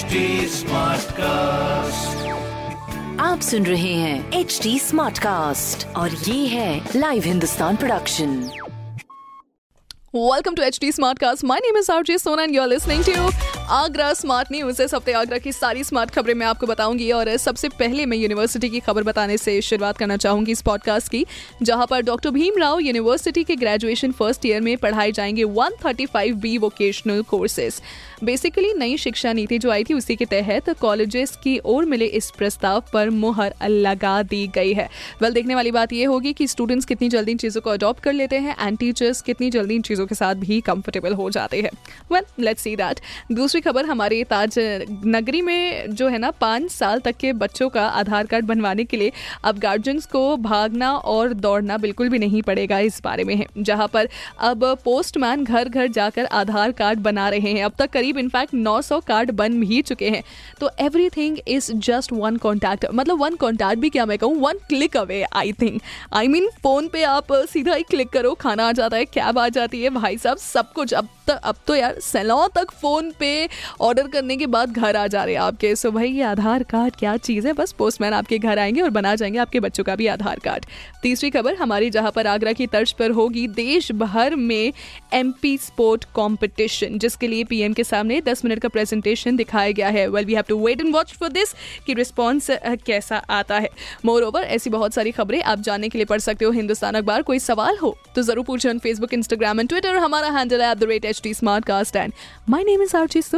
HD cast आप सुन रहे हैं एच डी स्मार्ट कास्ट और ये है live Hindustan production welcome to H D smart cast my name is RJ Son and you are listening to Agra smart news इस हफ़्ते आगरा की सारी स्मार्ट खबरें मैं आपको बताऊँगी और सबसे पहले मैं यूनिवर्सिटी की खबर बताने से शुरुआत करना चाहूँगी इस पॉडकास्ट की, जहाँ पर डॉक्टर भीमराव यूनिवर्सिटी के ग्रेजुएशन फ़र्स्ट ईयर में पढ़ाए जाएँगे 135 बी वोकेशनल कोर्सेज बेसिकली नई शिक्षा नीति जो आई थी उसी के तहत कॉलेजेस की ओर मिले इस प्रस्ताव पर मुहर लगा दी गई है। वेल देखने वाली बात यह होगी कि स्टूडेंट्स कितनी जल्दी इन चीज़ों को अडॉप्ट कर लेते हैं एंड टीचर्स कितनी जल्दी इन चीज़ों के साथ भी कंफर्टेबल हो जाते हैं। वेल लेट्स सी दैट दूसरी खबर हमारे ताज नगरी में जो है ना, पाँच साल तक के बच्चों का आधार कार्ड बनवाने के लिए अब गार्जियंस को भागना और दौड़ना बिल्कुल भी नहीं पड़ेगा इस बारे में है, जहाँ पर अब पोस्टमैन घर घर जाकर आधार कार्ड बना रहे हैं। अब तक करीब इनफैक्ट 900 कार्ड बन भी चुके हैं। तो everything is just one contact मतलब वन कॉन्टैक्ट भी क्या मैं कहूँ? One click away I think I mean phone पे आप सीधा ही क्लिक करो, खाना आ जाता है कैब आ जाती है, भाई साहब, सब कुछ। अब तक अब तो यार सैलॉन तक फ़ोन पे ऑर्डर करने के बाद घर आ जा रहे हैं आपके। सो भाई ये आधार कार्ड क्या चीज़ है? बस पोस्टमैन आपके घर आएँगे और बना जाएँगे आपके बच्चों का भी आधार कार्ड। तीसरी खबर, हमारी जहाँ पर आगरा की तर्ज पर होगी देश भर में एमपी स्पोर्ट कंपटीशन जिसके लिए पीएम के सामने 10 मिनट का प्रेजेंटेशन दिखाया गया है। Well we have to wait and watch for this कि रिस्पॉन्स कैसा आता है। मोर ओवर ऐसी बहुत सारी खबरें आप जानने के लिए पढ़ सकते हो हिंदुस्तान अखबार। कोई सवाल हो तो ज़रूर पूछे फेसबुक इंस्टाग्राम एंड ट्विटर हमारा हैंडल है at the rate H T smart cast and my name is